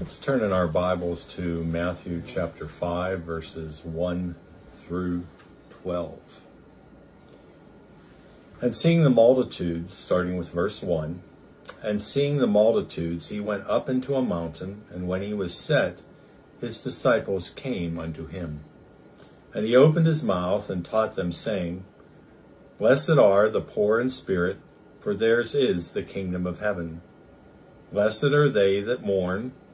Let's turn in our Bibles to Matthew chapter 5, verses 1 through 12. And seeing the multitudes, starting with verse 1, and seeing the multitudes, he went up into a mountain, and when he was set, his disciples came unto him. And he opened his mouth and taught them, saying, Blessed are the poor in spirit, for theirs is the kingdom of heaven. Blessed are they that mourn,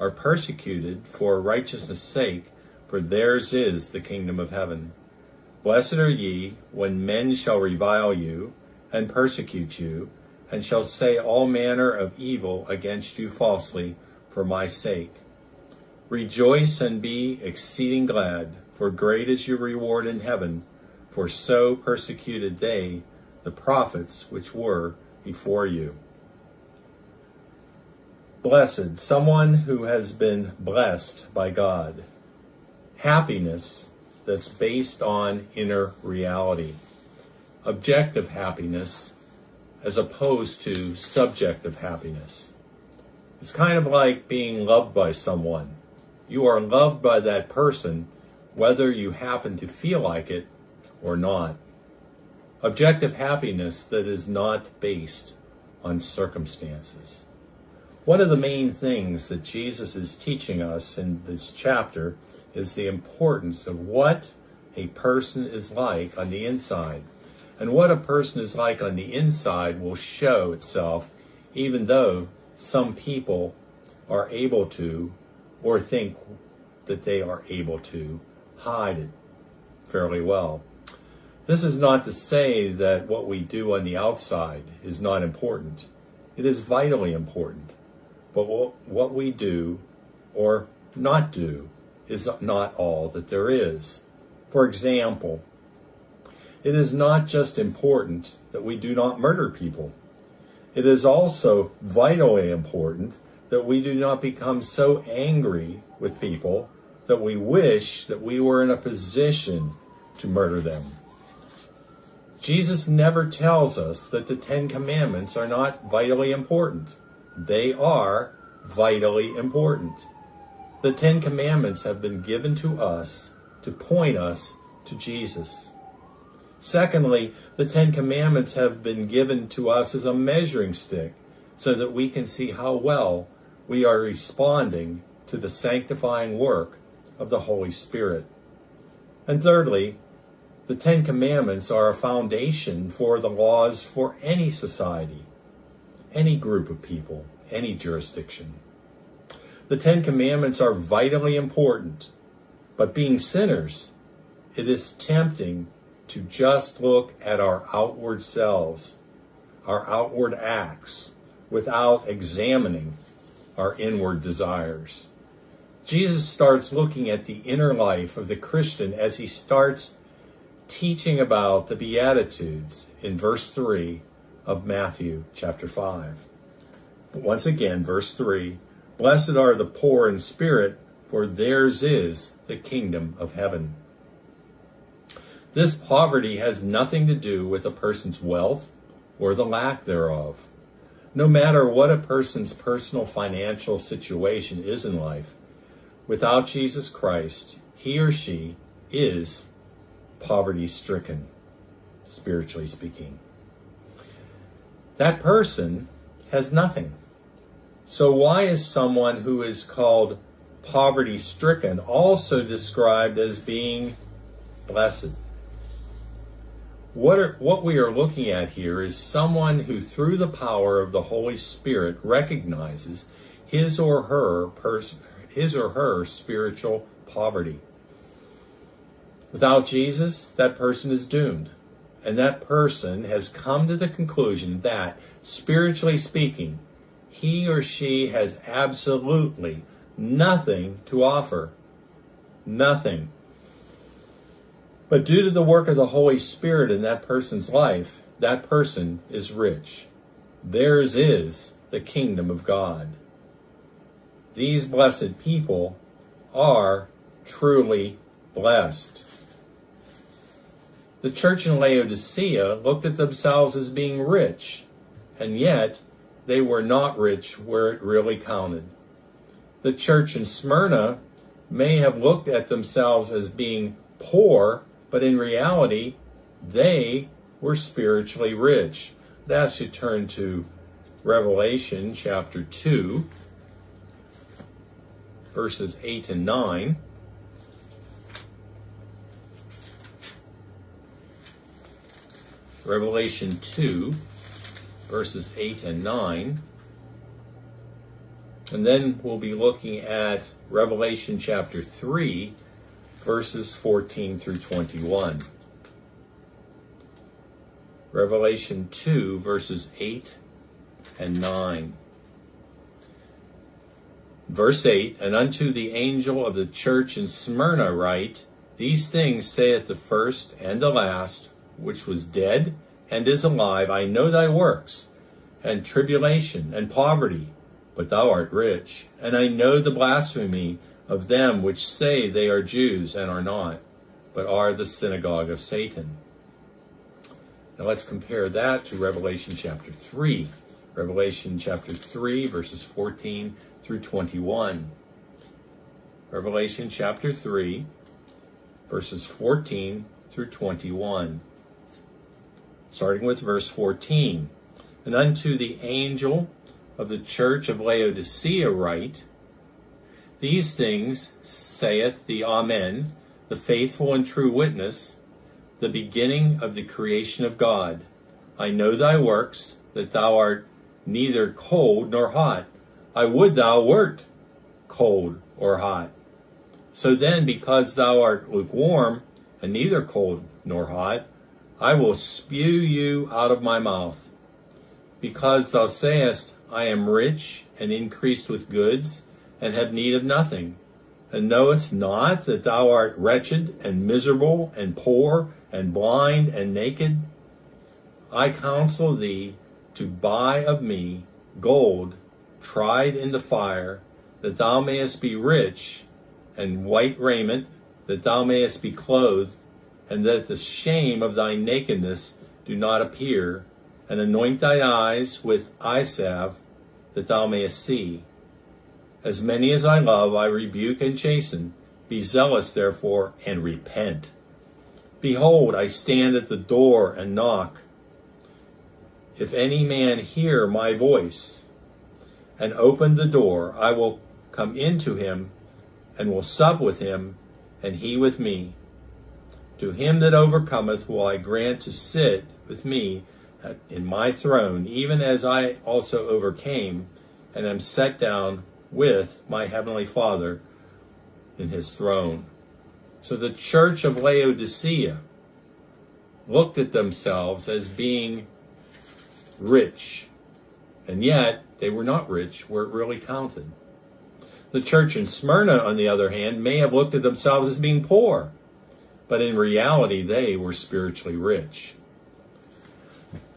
are persecuted for righteousness' sake, for theirs is the kingdom of heaven. Blessed are ye when men shall revile you and persecute you, and shall say all manner of evil against you falsely for my sake. Rejoice and be exceeding glad, for great is your reward in heaven, for so persecuted they the prophets which were before you. Blessed, someone who has been blessed by God. Happiness that's based on inner reality. Objective happiness as opposed to subjective happiness. It's kind of like being loved by someone. You are loved by that person whether you happen to feel like it or not. Objective happiness that is not based on circumstances. One of the main things that Jesus is teaching us in this chapter is the importance of what a person is like on the inside. And what a person is like on the inside will show itself, even though some people are able to, or think that they are able to, hide it fairly well. This is not to say that what we do on the outside is not important. It is vitally important. But what, we do or not do is not all that there is. For example, it is not just important that we do not murder people. It is also vitally important that we do not become so angry with people that we wish that we were in a position to murder them. Jesus never tells us that the Ten Commandments are not vitally important. They are vitally important. The Ten Commandments have been given to us to point us to Jesus. Secondly, the Ten Commandments have been given to us as a measuring stick so that we can see how well we are responding to the sanctifying work of the Holy Spirit. And thirdly, the Ten Commandments are a foundation for the laws for any society any group of people, any jurisdiction. The Ten Commandments are vitally important, but being sinners, it is tempting to just look at our outward selves, our outward acts, without examining our inward desires. Jesus starts looking at the inner life of the Christian as he starts teaching about the Beatitudes in verse 3 of Matthew chapter 5. But once again, verse 3 Blessed are the poor in spirit, for theirs is the kingdom of heaven. This poverty has nothing to do with a person's wealth or the lack thereof. No matter what a person's personal financial situation is in life, without Jesus Christ, he or she is poverty stricken, spiritually speaking that person has nothing. So why is someone who is called poverty stricken also described as being blessed? What, are, what we are looking at here is someone who, through the power of the Holy Spirit, recognizes his or her pers- his or her spiritual poverty. Without Jesus, that person is doomed and that person has come to the conclusion that, spiritually speaking, he or she has absolutely nothing to offer. nothing. But due to the work of the Holy Spirit in that person's life, that person is rich. Theirs is the kingdom of God. These blessed people are truly blessed. The church in Laodicea looked at themselves as being rich, and yet they were not rich where it really counted. The church in Smyrna may have looked at themselves as being poor, but in reality, they were spiritually rich. That's to turn to Revelation chapter 2, verses 8 and 9. Revelation 2, verses 8 and 9. And then we'll be looking at Revelation chapter 3, verses 14 through 21. Revelation 2, verses 8 and 9. Verse 8 And unto the angel of the church in Smyrna write, These things saith the first and the last, which was dead and is alive. I know thy works, and tribulation, and poverty, but thou art rich. And I know the blasphemy of them which say they are Jews and are not, but are the synagogue of Satan. Now let's compare that to Revelation chapter 3. Revelation chapter 3, verses 14 through 21. Revelation chapter 3, verses 14 through 21. Starting with verse 14. And unto the angel of the church of Laodicea write, These things saith the Amen, the faithful and true witness, the beginning of the creation of God. I know thy works, that thou art neither cold nor hot. I would thou wert cold or hot. So then, because thou art lukewarm, and neither cold nor hot, I will spew you out of my mouth. Because thou sayest, I am rich and increased with goods, and have need of nothing, and knowest not that thou art wretched and miserable and poor and blind and naked? I counsel thee to buy of me gold tried in the fire, that thou mayest be rich, and white raiment, that thou mayest be clothed, and that the shame of thy nakedness do not appear, and anoint thy eyes with eye salve, that thou mayest see. As many as I love, I rebuke and chasten. Be zealous, therefore, and repent. Behold, I stand at the door and knock. If any man hear my voice and open the door, I will come into him and will sup with him, and he with me. To him that overcometh will I grant to sit with me uh, in my throne, even as I also overcame and am set down with my heavenly Father in his throne. So the church of Laodicea looked at themselves as being rich. And yet, they were not rich where it really counted. The church in Smyrna, on the other hand, may have looked at themselves as being poor, but in reality, they were spiritually rich.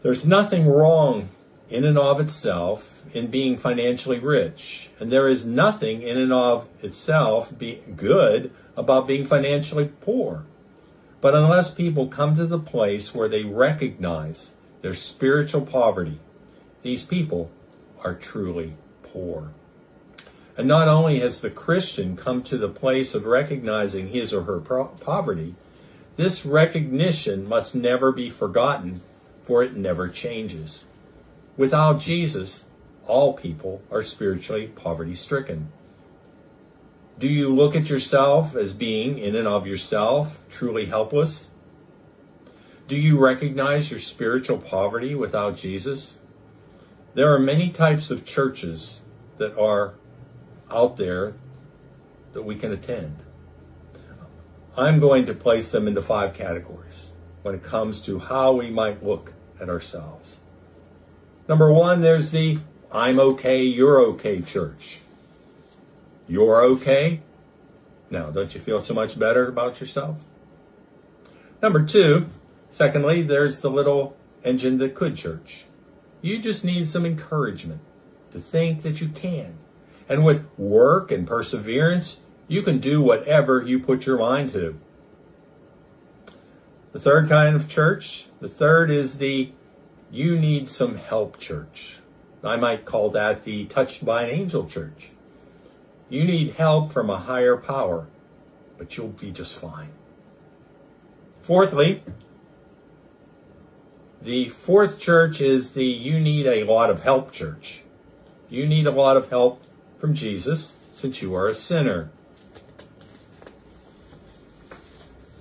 There's nothing wrong in and of itself in being financially rich, and there is nothing in and of itself be good about being financially poor. But unless people come to the place where they recognize their spiritual poverty, these people are truly poor. And not only has the Christian come to the place of recognizing his or her poverty, this recognition must never be forgotten, for it never changes. Without Jesus, all people are spiritually poverty stricken. Do you look at yourself as being, in and of yourself, truly helpless? Do you recognize your spiritual poverty without Jesus? There are many types of churches that are out there that we can attend. I'm going to place them into five categories when it comes to how we might look at ourselves. Number one, there's the I'm okay, you're okay church. You're okay, Now, don't you feel so much better about yourself? Number two, secondly, there's the little engine that could church. You just need some encouragement to think that you can. And with work and perseverance, you can do whatever you put your mind to. The third kind of church, the third is the you need some help church. I might call that the touched by an angel church. You need help from a higher power, but you'll be just fine. Fourthly, the fourth church is the you need a lot of help church. You need a lot of help from Jesus since you are a sinner.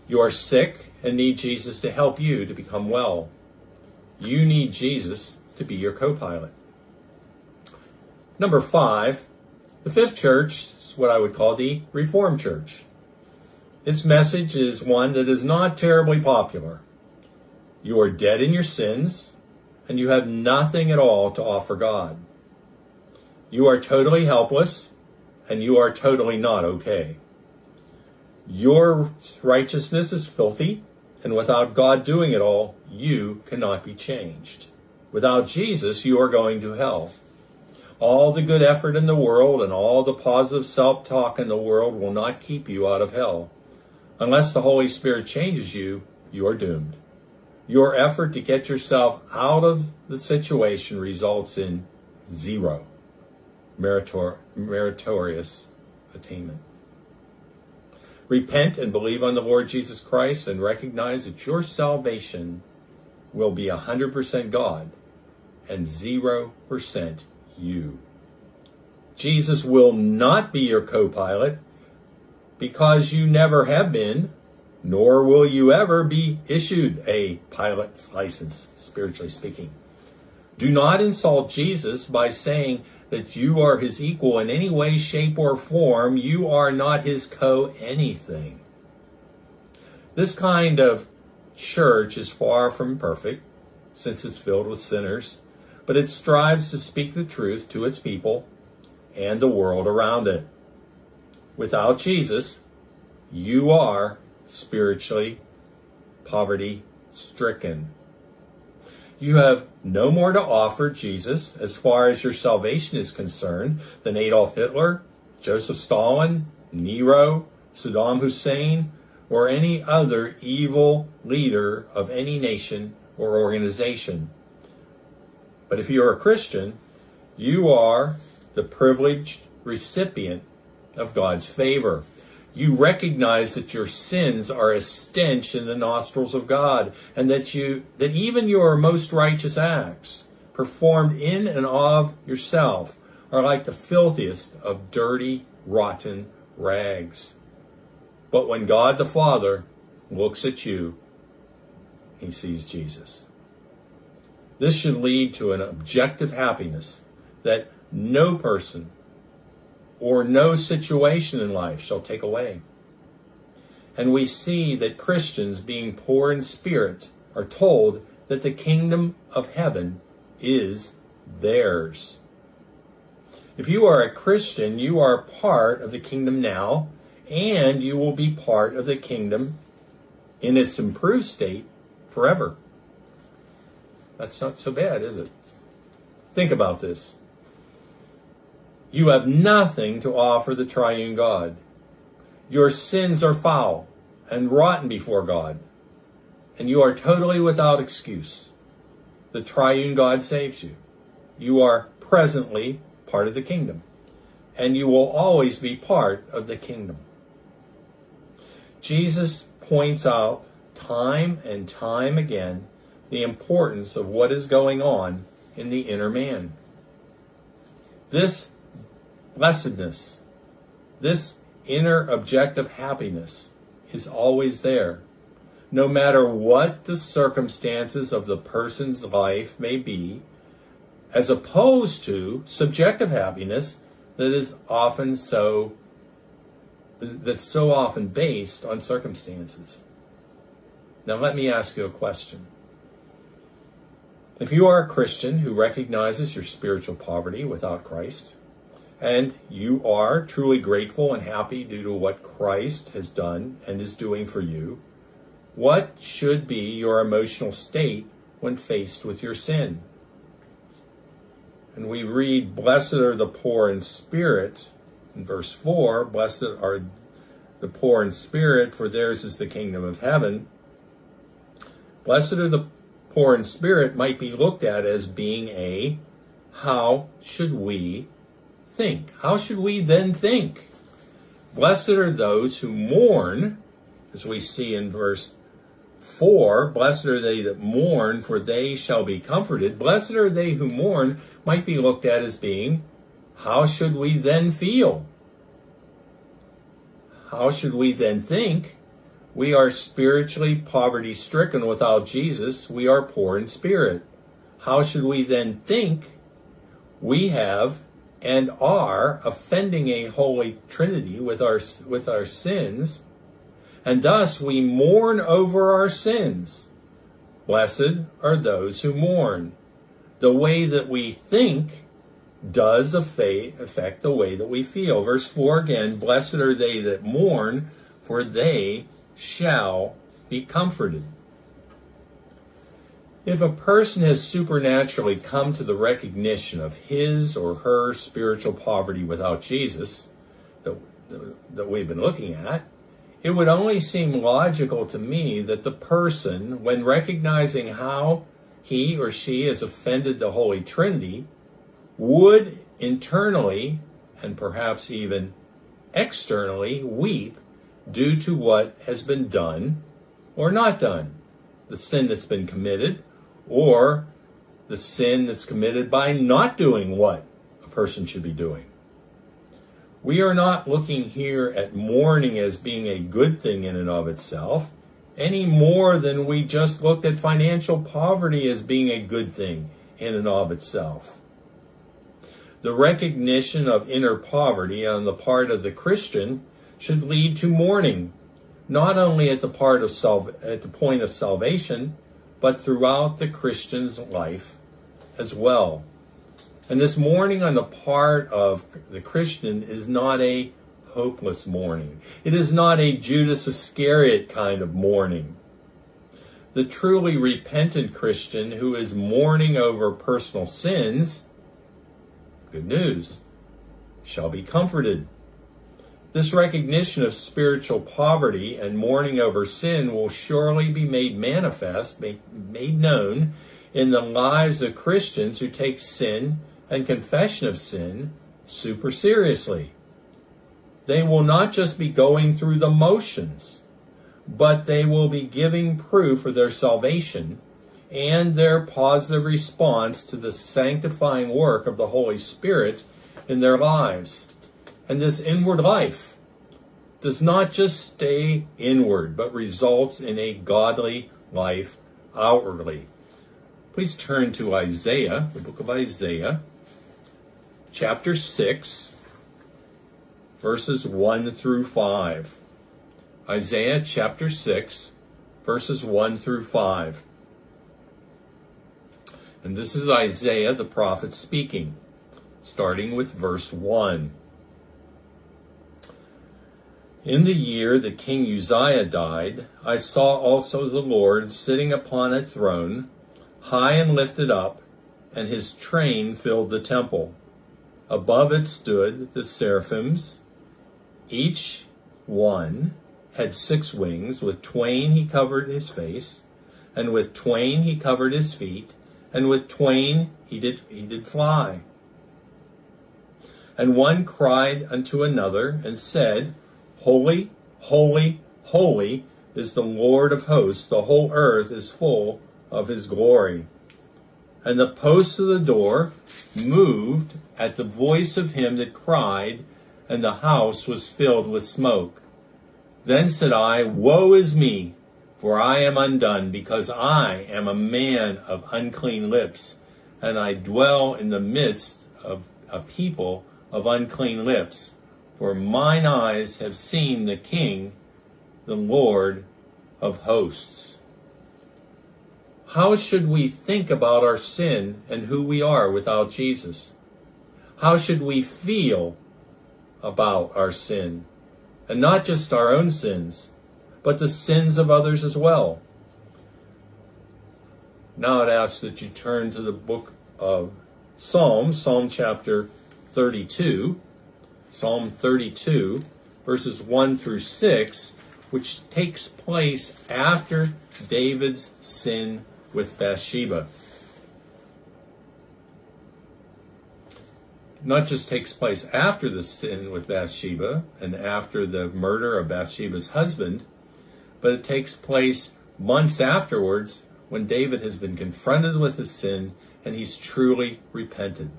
You are sick and need Jesus to help you to become well. You need Jesus to be your co pilot. Number five, the fifth church is what I would call the Reformed Church. Its message is one that is not terribly popular. You are dead in your sins, and you have nothing at all to offer God. You are totally helpless, and you are totally not okay. Your righteousness is filthy, and without God doing it all, you cannot be changed. Without Jesus, you are going to hell. All the good effort in the world and all the positive self talk in the world will not keep you out of hell. Unless the Holy Spirit changes you, you are doomed. Your effort to get yourself out of the situation results in zero meritor- meritorious attainment. Repent and believe on the Lord Jesus Christ and recognize that your salvation will be 100% God and 0% you. Jesus will not be your co pilot because you never have been, nor will you ever be issued a pilot's license, spiritually speaking. Do not insult Jesus by saying that you are his equal in any way, shape, or form. You are not his co anything. This kind of church is far from perfect, since it's filled with sinners, but it strives to speak the truth to its people and the world around it. Without Jesus, you are spiritually poverty stricken. You have no more to offer Jesus as far as your salvation is concerned than Adolf Hitler, Joseph Stalin, Nero, Saddam Hussein, or any other evil leader of any nation or organization. But if you are a Christian, you are the privileged recipient of God's favor you recognize that your sins are a stench in the nostrils of God and that you that even your most righteous acts performed in and of yourself are like the filthiest of dirty rotten rags. But when God the Father looks at you he sees Jesus. This should lead to an objective happiness that no person or no situation in life shall take away. And we see that Christians, being poor in spirit, are told that the kingdom of heaven is theirs. If you are a Christian, you are part of the kingdom now, and you will be part of the kingdom in its improved state forever. That's not so bad, is it? Think about this. You have nothing to offer the triune God. Your sins are foul and rotten before God, and you are totally without excuse. The triune God saves you. You are presently part of the kingdom, and you will always be part of the kingdom. Jesus points out time and time again the importance of what is going on in the inner man. This blessedness, this inner objective happiness is always there. No matter what the circumstances of the person's life may be, as opposed to subjective happiness that is often so that's so often based on circumstances. Now let me ask you a question. If you are a Christian who recognizes your spiritual poverty without Christ, and you are truly grateful and happy due to what Christ has done and is doing for you, what should be your emotional state when faced with your sin? And we read, Blessed are the poor in spirit, in verse 4, Blessed are the poor in spirit, for theirs is the kingdom of heaven. Blessed are the poor in spirit might be looked at as being a how should we think? How should we then think? Blessed are those who mourn, as we see in verse 4 Blessed are they that mourn, for they shall be comforted. Blessed are they who mourn, might be looked at as being, how should we then feel? How should we then think? We are spiritually poverty stricken without Jesus. We are poor in spirit. How should we then think? We have and are offending a holy trinity with our with our sins and thus we mourn over our sins. Blessed are those who mourn. The way that we think does affect the way that we feel. Verse 4 again blessed are they that mourn for they shall be comforted if a person has supernaturally come to the recognition of his or her spiritual poverty without Jesus, that, that we've been looking at, it would only seem logical to me that the person, when recognizing how he or she has offended the Holy Trinity, would internally and perhaps even externally weep due to what has been done or not done, the sin that's been committed or the sin that's committed by not doing what a person should be doing. We are not looking here at mourning as being a good thing in and of itself, any more than we just looked at financial poverty as being a good thing in and of itself. The recognition of inner poverty on the part of the Christian should lead to mourning, not only at the part of at the point of salvation, but throughout the Christian's life as well. And this mourning on the part of the Christian is not a hopeless mourning. It is not a Judas Iscariot kind of mourning. The truly repentant Christian who is mourning over personal sins, good news, shall be comforted. This recognition of spiritual poverty and mourning over sin will surely be made manifest, made, known in the lives of Christians who take sin and confession of sin super seriously. They will not just be going through the motions, but they will be giving proof of their salvation and their positive response to the sanctifying work of the Holy Spirit in their lives. And this inward life does not just stay inward, but results in a godly life outwardly. Please turn to Isaiah, the book of Isaiah, chapter 6, verses 1 through 5. Isaiah chapter 6, verses 1 through 5. And this is Isaiah the prophet speaking, starting with verse 1. In the year that King Uzziah died, I saw also the Lord sitting upon a throne, high and lifted up, and his train filled the temple. Above it stood the seraphims. Each one had six wings. With twain he covered his face, and with twain he covered his feet, and with twain he did, he did fly. And one cried unto another and said, Holy, holy, holy is the Lord of hosts. The whole earth is full of his glory. And the posts of the door moved at the voice of him that cried, and the house was filled with smoke. Then said I, Woe is me, for I am undone, because I am a man of unclean lips, and I dwell in the midst of a people of unclean lips for mine eyes have seen the King, the Lord of hosts. How should we think about our sin and who we are without Jesus? How should we feel about our sin? And not just our own sins, but the sins of others as well. Now I'd ask that you turn to the book of Psalms, Psalm chapter 32, Psalm 32, verses 1 through 6, which takes place after David's sin with Bathsheba. Not just takes place after the sin with Bathsheba and after the murder of Bathsheba's husband, but it takes place months afterwards when David has been confronted with his sin and he's truly repented.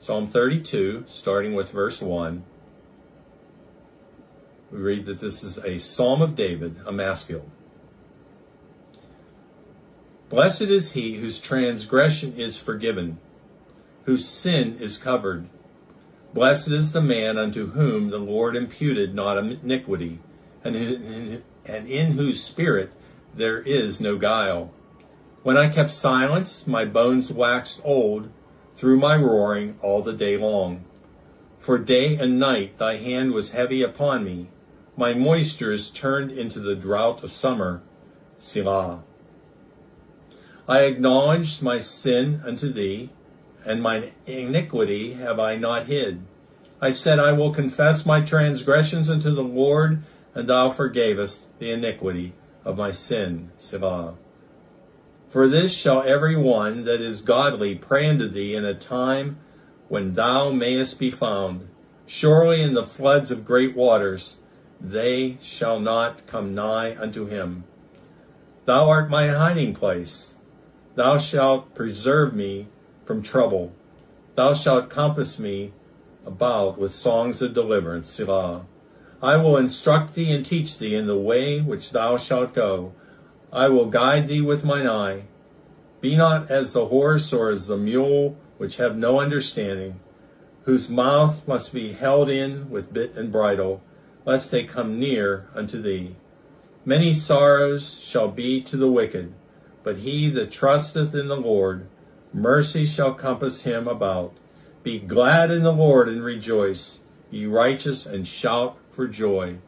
Psalm 32, starting with verse 1, we read that this is a psalm of David, a maskil. Blessed is he whose transgression is forgiven, whose sin is covered. Blessed is the man unto whom the Lord imputed not iniquity, and in whose spirit there is no guile. When I kept silence, my bones waxed old through my roaring all the day long. For day and night thy hand was heavy upon me. My moisture is turned into the drought of summer. Selah. I acknowledged my sin unto thee, and mine iniquity have I not hid. I said, I will confess my transgressions unto the Lord, and thou forgavest the iniquity of my sin. Selah. For this shall every one that is godly pray unto thee in a time when thou mayest be found. Surely in the floods of great waters they shall not come nigh unto him. Thou art my hiding place. Thou shalt preserve me from trouble. Thou shalt compass me about with songs of deliverance. Selah. I will instruct thee and teach thee in the way which thou shalt go. I will guide thee with mine eye. Be not as the horse or as the mule, which have no understanding, whose mouth must be held in with bit and bridle, lest they come near unto thee. Many sorrows shall be to the wicked, but he that trusteth in the Lord, mercy shall compass him about. Be glad in the Lord and rejoice, ye righteous, and shout for joy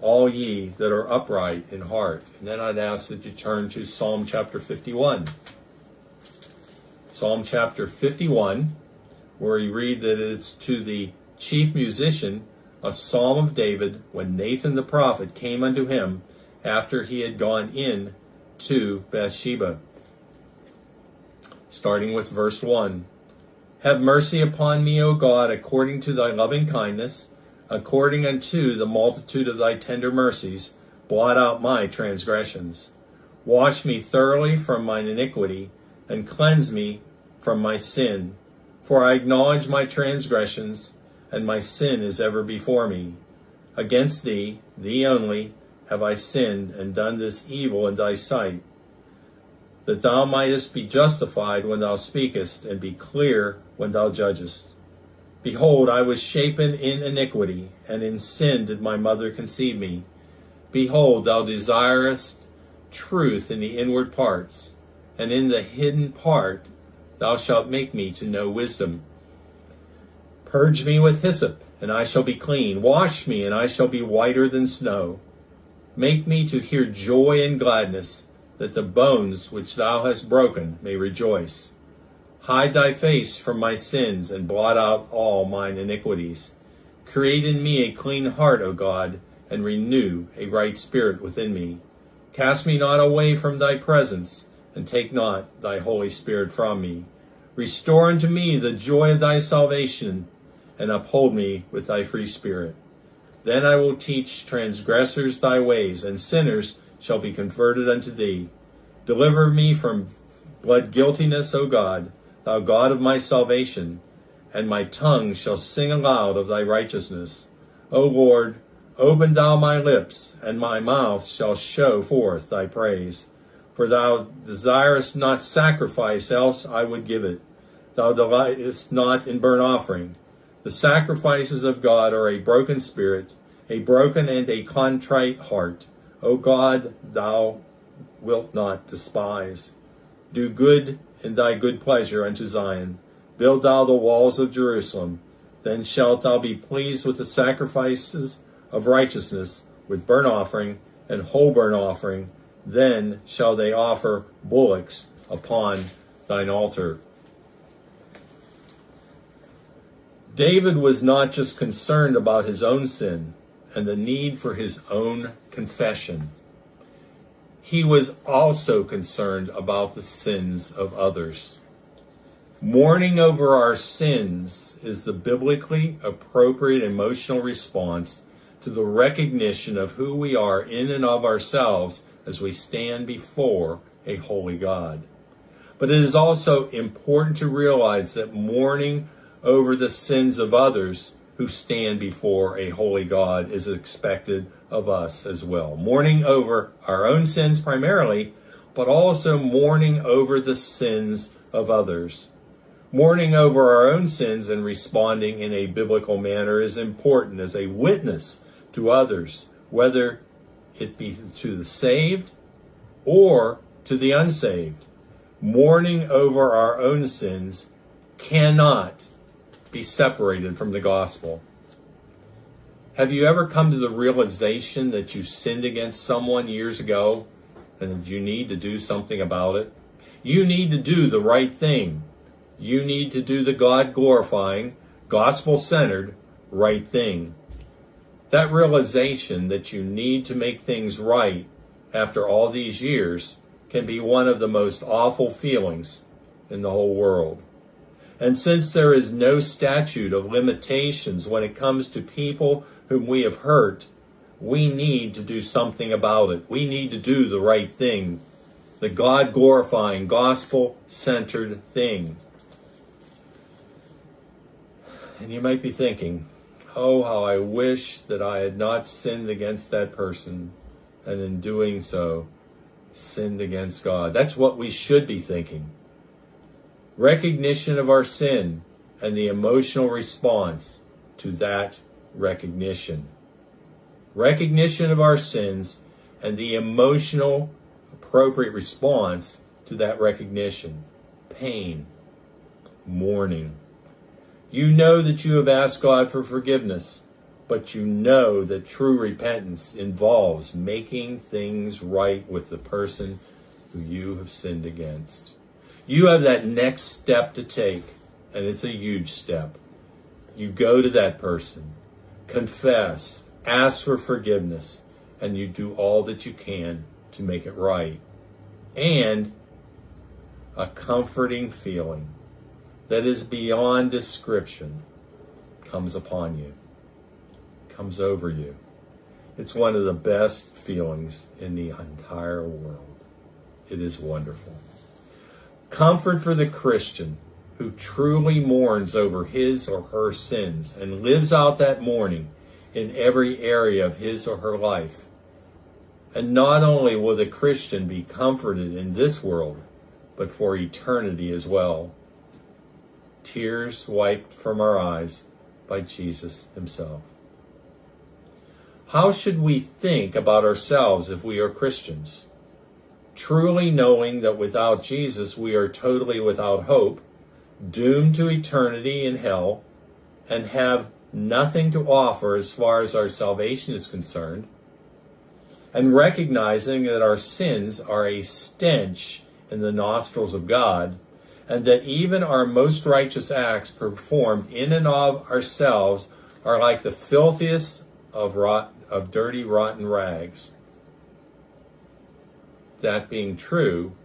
all ye that are upright in heart. And then I'd ask that you turn to Psalm chapter 51. Psalm chapter 51, where you read that it's to the chief musician, a psalm of David, when Nathan the prophet came unto him after he had gone in to Bathsheba. Starting with verse 1. Have mercy upon me, O God, according to thy loving kindness according unto the multitude of thy tender mercies, blot out my transgressions. Wash me thoroughly from mine iniquity, and cleanse me from my sin. For I acknowledge my transgressions, and my sin is ever before me. Against thee, thee only, have I sinned and done this evil in thy sight, that thou mightest be justified when thou speakest, and be clear when thou judgest. Behold, I was shapen in iniquity, and in sin did my mother conceive me. Behold, thou desirest truth in the inward parts, and in the hidden part thou shalt make me to know wisdom. Purge me with hyssop, and I shall be clean. Wash me, and I shall be whiter than snow. Make me to hear joy and gladness, that the bones which thou hast broken may rejoice. Hide thy face from my sins and blot out all mine iniquities. Create in me a clean heart, O God, and renew a right spirit within me. Cast me not away from thy presence, and take not thy Holy Spirit from me. Restore unto me the joy of thy salvation, and uphold me with thy free spirit. Then I will teach transgressors thy ways, and sinners shall be converted unto thee. Deliver me from blood guiltiness, O God, thou God of my salvation, and my tongue shall sing aloud of thy righteousness. O Lord, open thou my lips, and my mouth shall show forth thy praise. For thou desirest not sacrifice, else I would give it. Thou delightest not in burnt offering. The sacrifices of God are a broken spirit, a broken and a contrite heart. O God, thou wilt not despise. Do good in thy good pleasure unto Zion. Build thou the walls of Jerusalem. Then shalt thou be pleased with the sacrifices of righteousness, with burnt offering and whole burnt offering. Then shall they offer bullocks upon thine altar. David was not just concerned about his own sin and the need for his own confession. He was also concerned about the sins of others. Mourning over our sins is the biblically appropriate emotional response to the recognition of who we are in and of ourselves as we stand before a holy God. But it is also important to realize that mourning over the sins of others who stand before a holy God is expected of us as well. Mourning over our own sins primarily, but also mourning over the sins of others. Mourning over our own sins and responding in a biblical manner is important as a witness to others, whether it be to the saved or to the unsaved. Mourning over our own sins cannot be separated from the gospel. Have you ever come to the realization that you sinned against someone years ago and that you need to do something about it? You need to do the right thing. You need to do the God glorifying, gospel centered right thing. That realization that you need to make things right after all these years can be one of the most awful feelings in the whole world. And since there is no statute of limitations when it comes to people whom we have hurt, we need to do something about it. We need to do the right thing, the God glorifying, gospel centered thing. And you might be thinking, oh, how I wish that I had not sinned against that person, and in doing so, sinned against God. That's what we should be thinking. Recognition of our sin and the emotional response to that recognition. Recognition of our sins and the emotional appropriate response to that recognition. Pain, mourning. You know that you have asked God for forgiveness, but you know that true repentance involves making things right with the person who you have sinned against. You have that next step to take, and it's a huge step. You go to that person confess, ask for forgiveness, and you do all that you can to make it right. And a comforting feeling that is beyond description comes upon you, comes over you. It's one of the best feelings in the entire world. It is wonderful. Comfort for the Christian who truly mourns over his or her sins and lives out that mourning in every area of his or her life. And not only will the Christian be comforted in this world, but for eternity as well. Tears wiped from our eyes by Jesus himself. How should we think about ourselves if we are Christians? Truly knowing that without Jesus we are totally without hope doomed to eternity in hell, and have nothing to offer as far as our salvation is concerned, and recognizing that our sins are a stench in the nostrils of God, and that even our most righteous acts performed in and of ourselves are like the filthiest of, rot, of dirty, rotten rags. That being true,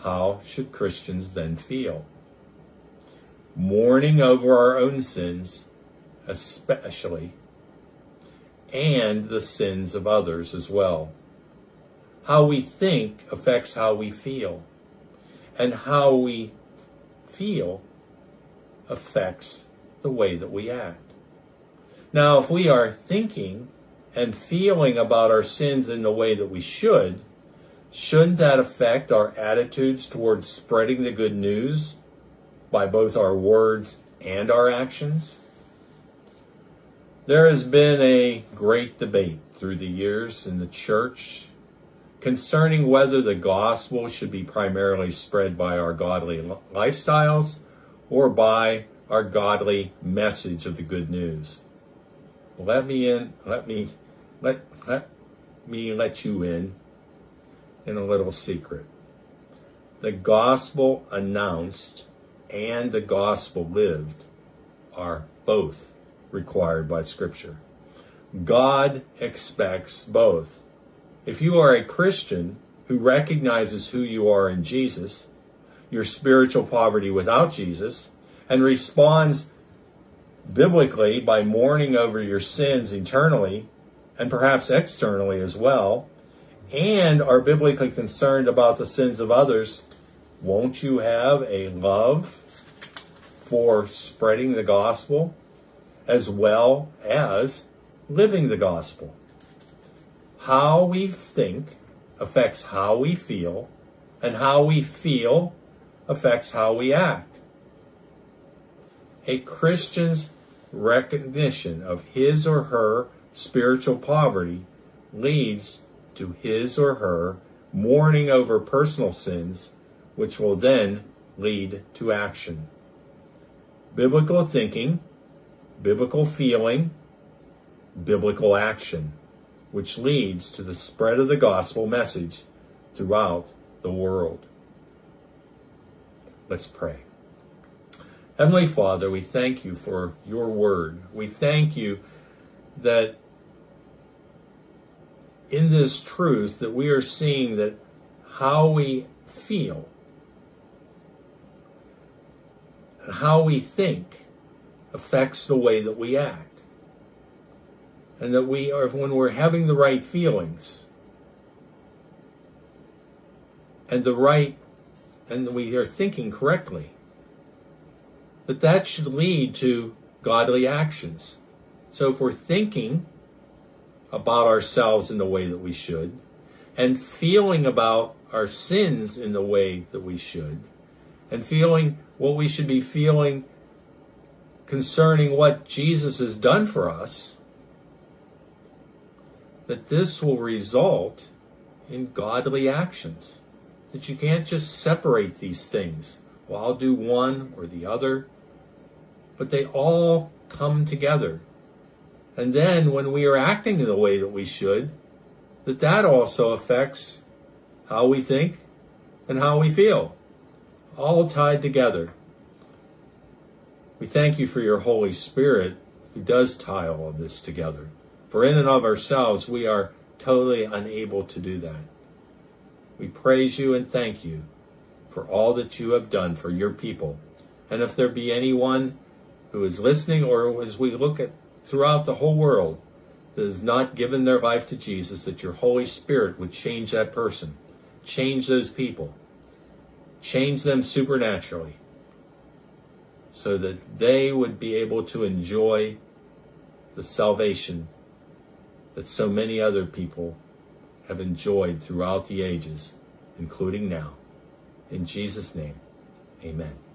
how should Christians then feel? mourning over our own sins, especially, and the sins of others as well. How we think affects how we feel, and how we feel affects the way that we act. Now, if we are thinking and feeling about our sins in the way that we should, shouldn't that affect our attitudes towards spreading the good news by both our words and our actions? There has been a great debate through the years in the church concerning whether the gospel should be primarily spread by our godly lifestyles or by our godly message of the good news. Let me in, let me, let, let me let you in in a little secret. The gospel announced and the gospel lived are both required by Scripture. God expects both. If you are a Christian who recognizes who you are in Jesus, your spiritual poverty without Jesus, and responds biblically by mourning over your sins internally and perhaps externally as well, and are biblically concerned about the sins of others, won't you have a love for spreading the gospel as well as living the gospel? How we think affects how we feel, and how we feel affects how we act. A Christian's recognition of his or her spiritual poverty leads to his or her mourning over personal sins, which will then lead to action. Biblical thinking, biblical feeling, biblical action, which leads to the spread of the gospel message throughout the world. Let's pray. Heavenly Father, we thank you for your word. We thank you that in this truth that we are seeing that how we feel and how we think affects the way that we act. And that we are, when we're having the right feelings and the right, and we are thinking correctly, that that should lead to godly actions. So if we're thinking about ourselves in the way that we should, and feeling about our sins in the way that we should, and feeling what we should be feeling concerning what Jesus has done for us, that this will result in godly actions. That you can't just separate these things. Well, I'll do one or the other, but they all come together and then when we are acting in the way that we should, that that also affects how we think and how we feel, all tied together. We thank you for your Holy Spirit who does tie all of this together. For in and of ourselves, we are totally unable to do that. We praise you and thank you for all that you have done for your people. And if there be anyone who is listening or as we look at throughout the whole world that has not given their life to Jesus, that your Holy Spirit would change that person, change those people, change them supernaturally, so that they would be able to enjoy the salvation that so many other people have enjoyed throughout the ages, including now. In Jesus' name, amen.